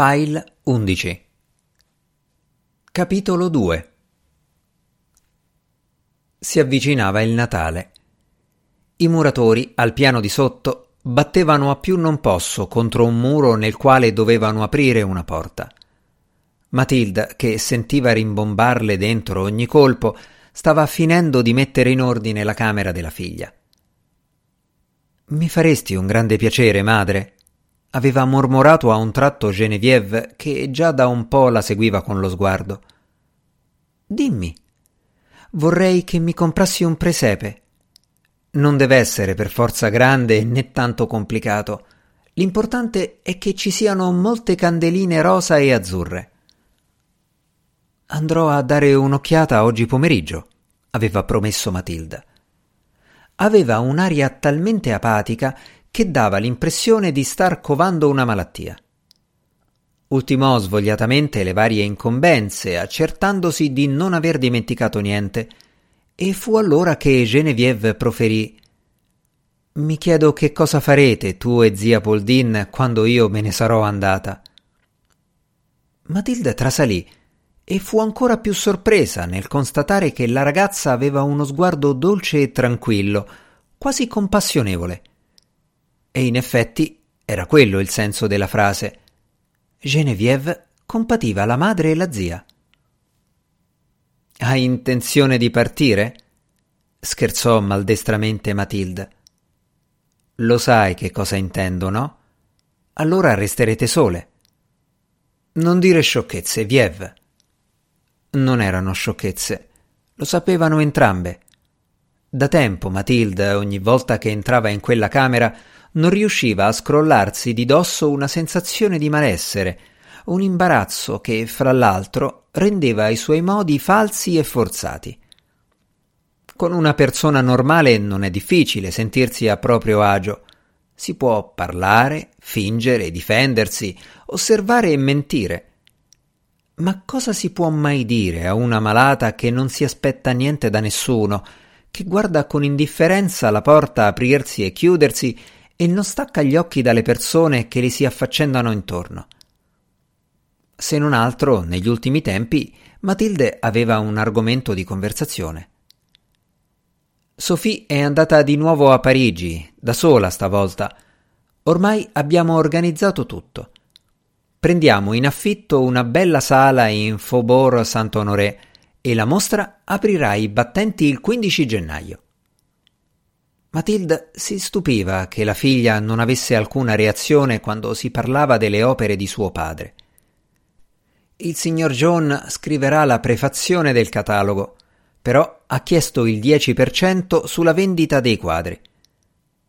File 11 Capitolo 2 Si avvicinava il Natale. I muratori, al piano di sotto, battevano a più non posso contro un muro nel quale dovevano aprire una porta. Matilda, che sentiva rimbombarle dentro ogni colpo, stava finendo di mettere in ordine la camera della figlia. Mi faresti un grande piacere, madre? Aveva mormorato a un tratto Genevieve che già da un po' la seguiva con lo sguardo. Dimmi. Vorrei che mi comprassi un presepe. Non deve essere per forza grande né tanto complicato. L'importante è che ci siano molte candeline rosa e azzurre. Andrò a dare un'occhiata oggi pomeriggio, aveva promesso Matilda. Aveva un'aria talmente apatica che dava l'impressione di star covando una malattia. Ultimò svogliatamente le varie incombenze, accertandosi di non aver dimenticato niente, e fu allora che Genevieve proferì Mi chiedo che cosa farete tu e zia Poldin quando io me ne sarò andata. Matilde trasalì e fu ancora più sorpresa nel constatare che la ragazza aveva uno sguardo dolce e tranquillo, quasi compassionevole. E in effetti era quello il senso della frase. Genevieve compativa la madre e la zia. Hai intenzione di partire? scherzò maldestramente Matilda. Lo sai che cosa intendo, no? Allora resterete sole. Non dire sciocchezze, Viev. Non erano sciocchezze, lo sapevano entrambe. Da tempo Matilda, ogni volta che entrava in quella camera, non riusciva a scrollarsi di dosso una sensazione di malessere, un imbarazzo che, fra l'altro, rendeva i suoi modi falsi e forzati. Con una persona normale non è difficile sentirsi a proprio agio. Si può parlare, fingere, difendersi, osservare e mentire. Ma cosa si può mai dire a una malata che non si aspetta niente da nessuno, che guarda con indifferenza la porta aprirsi e chiudersi e non stacca gli occhi dalle persone che le si affaccendano intorno. Se non altro, negli ultimi tempi, Matilde aveva un argomento di conversazione. Sophie è andata di nuovo a Parigi, da sola stavolta. Ormai abbiamo organizzato tutto. Prendiamo in affitto una bella sala in Faubourg Saint-Honoré e la mostra aprirà i battenti il 15 gennaio. Matilda si stupiva che la figlia non avesse alcuna reazione quando si parlava delle opere di suo padre. Il signor John scriverà la prefazione del catalogo, però ha chiesto il 10% sulla vendita dei quadri.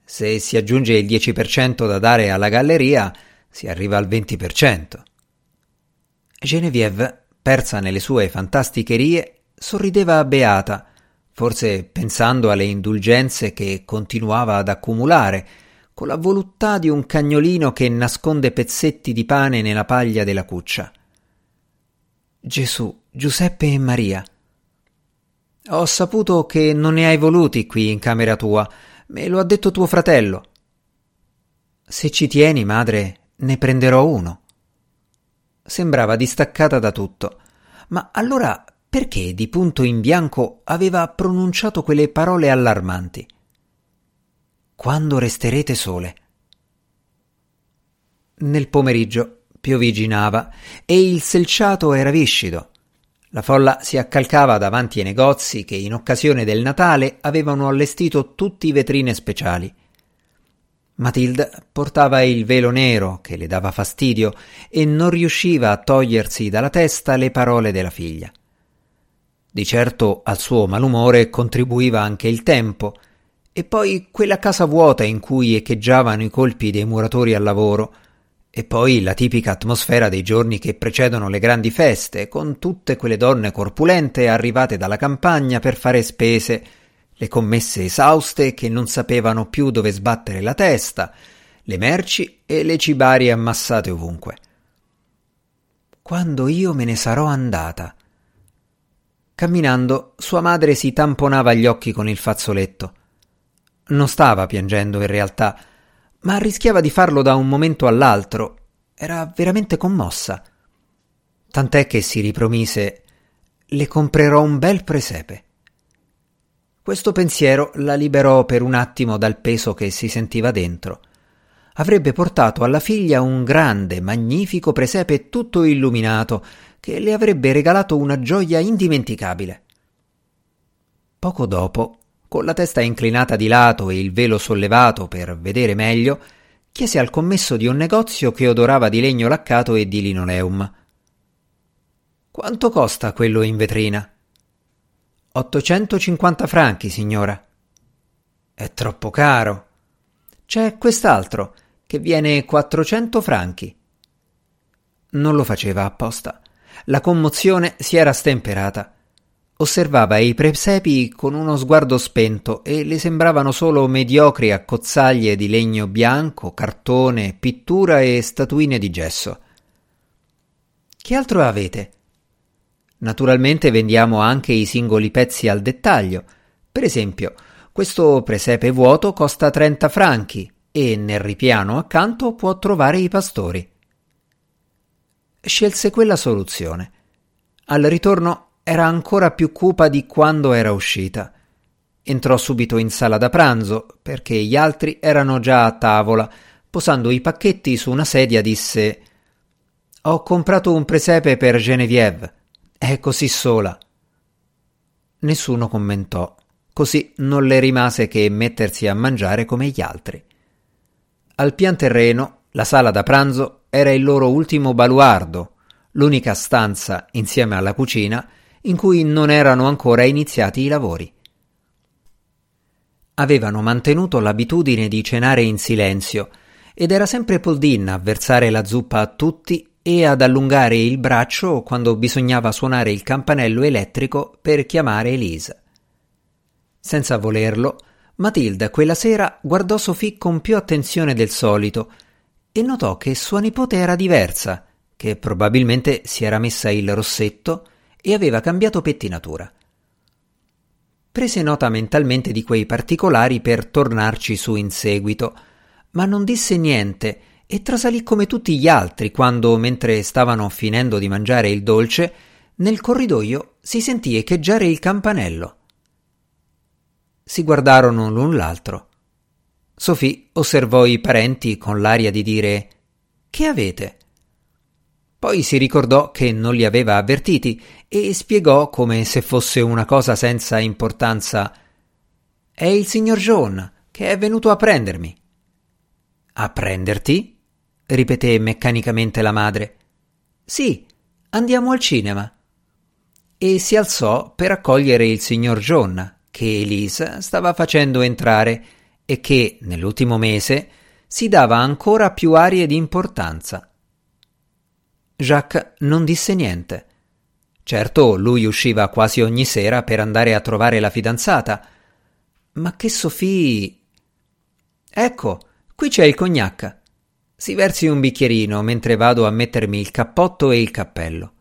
Se si aggiunge il 10% da dare alla galleria, si arriva al 20%. Genevieve, persa nelle sue fantasticherie, sorrideva beata forse pensando alle indulgenze che continuava ad accumulare, con la voluttà di un cagnolino che nasconde pezzetti di pane nella paglia della cuccia. Gesù, Giuseppe e Maria. Ho saputo che non ne hai voluti qui in camera tua, me lo ha detto tuo fratello. Se ci tieni, madre, ne prenderò uno. Sembrava distaccata da tutto. Ma allora perché di punto in bianco aveva pronunciato quelle parole allarmanti. Quando resterete sole. Nel pomeriggio pioviginava e il selciato era viscido. La folla si accalcava davanti ai negozi che in occasione del Natale avevano allestito tutti vetrine speciali. Matilda portava il velo nero che le dava fastidio e non riusciva a togliersi dalla testa le parole della figlia. Di certo al suo malumore contribuiva anche il tempo, e poi quella casa vuota in cui echeggiavano i colpi dei muratori al lavoro, e poi la tipica atmosfera dei giorni che precedono le grandi feste, con tutte quelle donne corpulente arrivate dalla campagna per fare spese, le commesse esauste che non sapevano più dove sbattere la testa, le merci e le cibarie ammassate ovunque. Quando io me ne sarò andata, Camminando, sua madre si tamponava gli occhi con il fazzoletto. Non stava piangendo in realtà, ma rischiava di farlo da un momento all'altro, era veramente commossa. Tant'è che si ripromise le comprerò un bel presepe. Questo pensiero la liberò per un attimo dal peso che si sentiva dentro. Avrebbe portato alla figlia un grande, magnifico presepe tutto illuminato, che le avrebbe regalato una gioia indimenticabile. Poco dopo, con la testa inclinata di lato e il velo sollevato per vedere meglio, chiese al commesso di un negozio che odorava di legno laccato e di linoleum. Quanto costa quello in vetrina? 850 franchi, signora. È troppo caro. C'è quest'altro, che viene 400 franchi. Non lo faceva apposta. La commozione si era stemperata. Osservava i presepi con uno sguardo spento e le sembravano solo mediocri accozzaglie di legno bianco, cartone, pittura e statuine di gesso. Che altro avete? Naturalmente vendiamo anche i singoli pezzi al dettaglio. Per esempio, questo presepe vuoto costa 30 franchi e nel ripiano accanto può trovare i pastori. Scelse quella soluzione. Al ritorno era ancora più cupa di quando era uscita. Entrò subito in sala da pranzo, perché gli altri erano già a tavola. Posando i pacchetti su una sedia disse Ho comprato un presepe per Genevieve. È così sola. Nessuno commentò. Così non le rimase che mettersi a mangiare come gli altri. Al pian terreno, la sala da pranzo era il loro ultimo baluardo, l'unica stanza, insieme alla cucina, in cui non erano ancora iniziati i lavori. Avevano mantenuto l'abitudine di cenare in silenzio ed era sempre Poldin a versare la zuppa a tutti e ad allungare il braccio quando bisognava suonare il campanello elettrico per chiamare Elisa. Senza volerlo, Matilda quella sera guardò Sophie con più attenzione del solito e notò che sua nipote era diversa, che probabilmente si era messa il rossetto e aveva cambiato pettinatura. Prese nota mentalmente di quei particolari per tornarci su in seguito, ma non disse niente e trasalì come tutti gli altri quando, mentre stavano finendo di mangiare il dolce, nel corridoio si sentì echeggiare il campanello. Si guardarono l'un l'altro. Sophie osservò i parenti con l'aria di dire Che avete? Poi si ricordò che non li aveva avvertiti e spiegò come se fosse una cosa senza importanza. È il signor John che è venuto a prendermi. A prenderti? Ripeté meccanicamente la madre. Sì, andiamo al cinema. E si alzò per accogliere il signor John, che Elisa stava facendo entrare e che, nell'ultimo mese, si dava ancora più arie di importanza. Jacques non disse niente. Certo, lui usciva quasi ogni sera per andare a trovare la fidanzata. Ma che Sophie. Ecco, qui c'è il cognac. Si versi un bicchierino mentre vado a mettermi il cappotto e il cappello.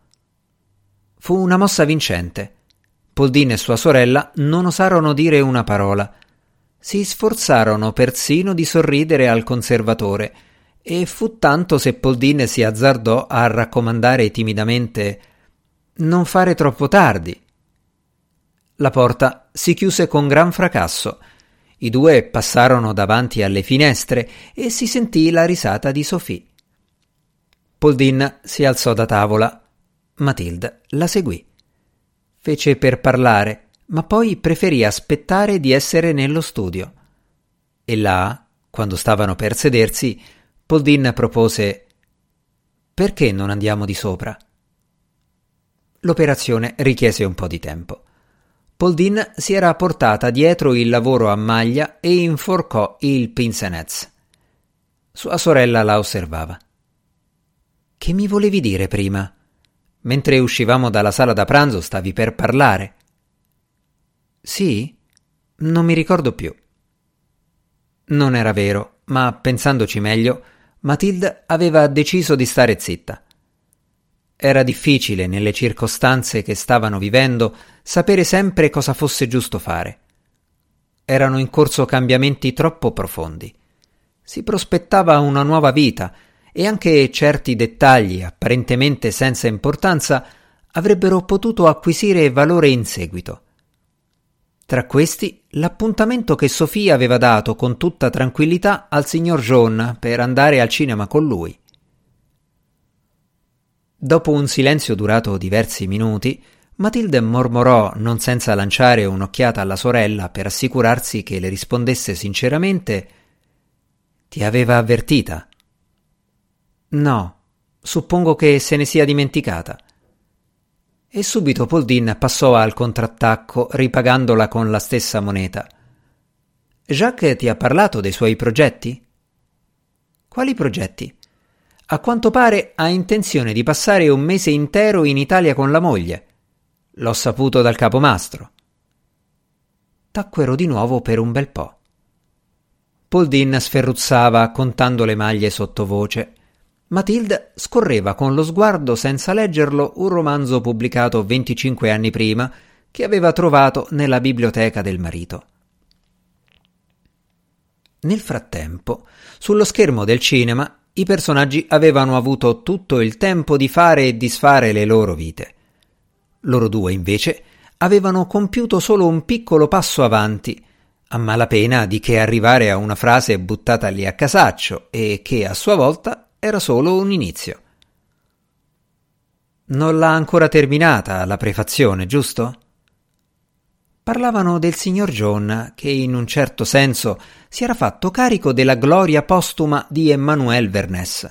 Fu una mossa vincente. Poldin e sua sorella non osarono dire una parola. Si sforzarono persino di sorridere al conservatore e fu tanto se Poldin si azzardò a raccomandare timidamente non fare troppo tardi. La porta si chiuse con gran fracasso. I due passarono davanti alle finestre e si sentì la risata di Sophie. Poldin si alzò da tavola. Matilda la seguì. Fece per parlare, ma poi preferì aspettare di essere nello studio. E là, quando stavano per sedersi, Poldin propose Perché non andiamo di sopra? L'operazione richiese un po' di tempo. Poldin si era portata dietro il lavoro a maglia e inforcò il pincenez. Sua sorella la osservava. Che mi volevi dire prima? Mentre uscivamo dalla sala da pranzo stavi per parlare. Sì? Non mi ricordo più. Non era vero, ma pensandoci meglio, Matilde aveva deciso di stare zitta. Era difficile, nelle circostanze che stavano vivendo, sapere sempre cosa fosse giusto fare. Erano in corso cambiamenti troppo profondi. Si prospettava una nuova vita e anche certi dettagli apparentemente senza importanza avrebbero potuto acquisire valore in seguito. Tra questi, l'appuntamento che Sofia aveva dato con tutta tranquillità al signor John per andare al cinema con lui. Dopo un silenzio durato diversi minuti, Matilde mormorò, non senza lanciare un'occhiata alla sorella per assicurarsi che le rispondesse sinceramente Ti aveva avvertita? No, suppongo che se ne sia dimenticata e subito Poldin passò al contrattacco ripagandola con la stessa moneta. Jacques ti ha parlato dei suoi progetti? Quali progetti? A quanto pare ha intenzione di passare un mese intero in Italia con la moglie. L'ho saputo dal capomastro. Tacquero di nuovo per un bel po'. Poldin sferruzzava contando le maglie sottovoce Matilde scorreva con lo sguardo senza leggerlo un romanzo pubblicato 25 anni prima che aveva trovato nella biblioteca del marito. Nel frattempo, sullo schermo del cinema, i personaggi avevano avuto tutto il tempo di fare e disfare le loro vite. Loro due, invece, avevano compiuto solo un piccolo passo avanti, a malapena di che arrivare a una frase buttata lì a casaccio e che a sua volta era solo un inizio. Non l'ha ancora terminata la prefazione, giusto? Parlavano del signor John, che in un certo senso si era fatto carico della gloria postuma di Emmanuel Vernès.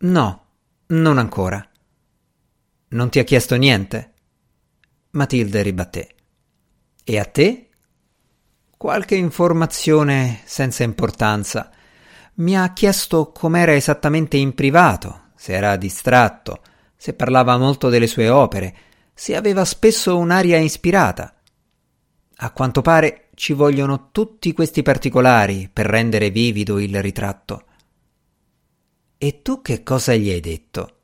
No, non ancora. Non ti ha chiesto niente? Matilde ribatté. E a te? Qualche informazione senza importanza mi ha chiesto com'era esattamente in privato, se era distratto, se parlava molto delle sue opere, se aveva spesso un'aria ispirata. A quanto pare ci vogliono tutti questi particolari per rendere vivido il ritratto. E tu che cosa gli hai detto?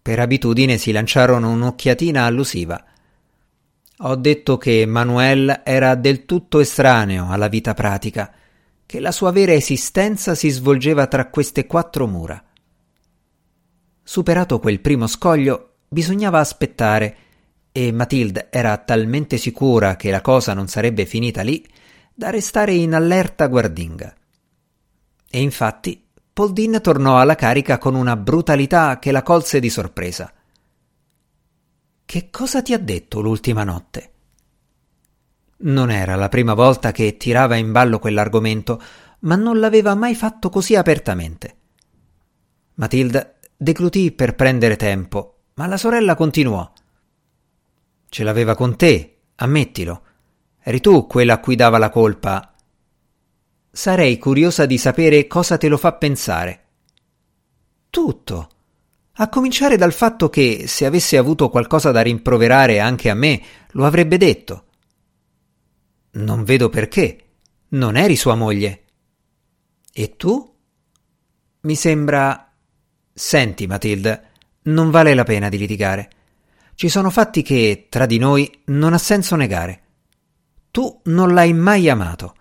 Per abitudine si lanciarono un'occhiatina allusiva. Ho detto che Manuel era del tutto estraneo alla vita pratica che la sua vera esistenza si svolgeva tra queste quattro mura. Superato quel primo scoglio, bisognava aspettare, e Matilde era talmente sicura che la cosa non sarebbe finita lì da restare in allerta guardinga. E infatti Poldin tornò alla carica con una brutalità che la colse di sorpresa. Che cosa ti ha detto l'ultima notte? Non era la prima volta che tirava in ballo quell'argomento, ma non l'aveva mai fatto così apertamente. Matilda deglutì per prendere tempo, ma la sorella continuò. Ce l'aveva con te, ammettilo. Eri tu quella a cui dava la colpa. Sarei curiosa di sapere cosa te lo fa pensare. Tutto. A cominciare dal fatto che, se avesse avuto qualcosa da rimproverare anche a me, lo avrebbe detto. Non vedo perché. Non eri sua moglie. E tu? Mi sembra. Senti, Matilde, non vale la pena di litigare. Ci sono fatti che, tra di noi, non ha senso negare. Tu non l'hai mai amato.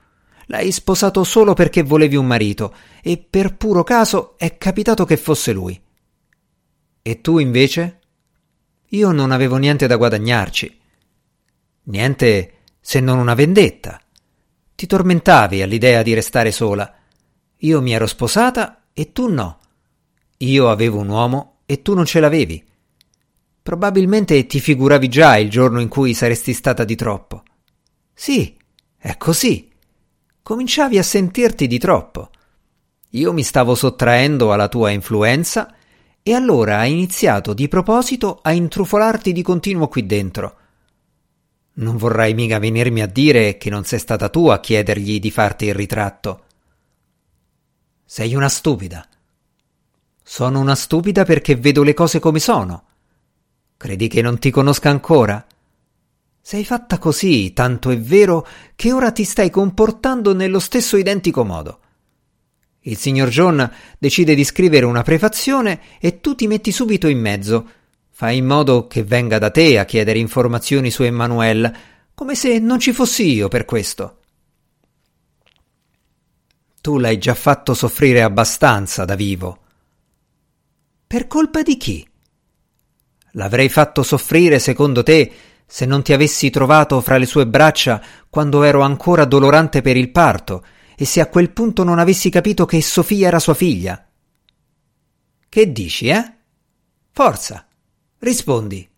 L'hai sposato solo perché volevi un marito e per puro caso è capitato che fosse lui. E tu invece? Io non avevo niente da guadagnarci. Niente se non una vendetta. Ti tormentavi all'idea di restare sola. Io mi ero sposata e tu no. Io avevo un uomo e tu non ce l'avevi. Probabilmente ti figuravi già il giorno in cui saresti stata di troppo. Sì, è così. Cominciavi a sentirti di troppo. Io mi stavo sottraendo alla tua influenza e allora hai iniziato di proposito a intrufolarti di continuo qui dentro non vorrai mica venirmi a dire che non sei stata tu a chiedergli di farti il ritratto. Sei una stupida. Sono una stupida perché vedo le cose come sono. Credi che non ti conosca ancora? Sei fatta così, tanto è vero che ora ti stai comportando nello stesso identico modo. Il signor John decide di scrivere una prefazione e tu ti metti subito in mezzo Fai in modo che venga da te a chiedere informazioni su Emmanuel, come se non ci fossi io per questo. Tu l'hai già fatto soffrire abbastanza da vivo. Per colpa di chi? L'avrei fatto soffrire, secondo te, se non ti avessi trovato fra le sue braccia quando ero ancora dolorante per il parto e se a quel punto non avessi capito che Sofia era sua figlia. Che dici, eh? Forza, rispondi.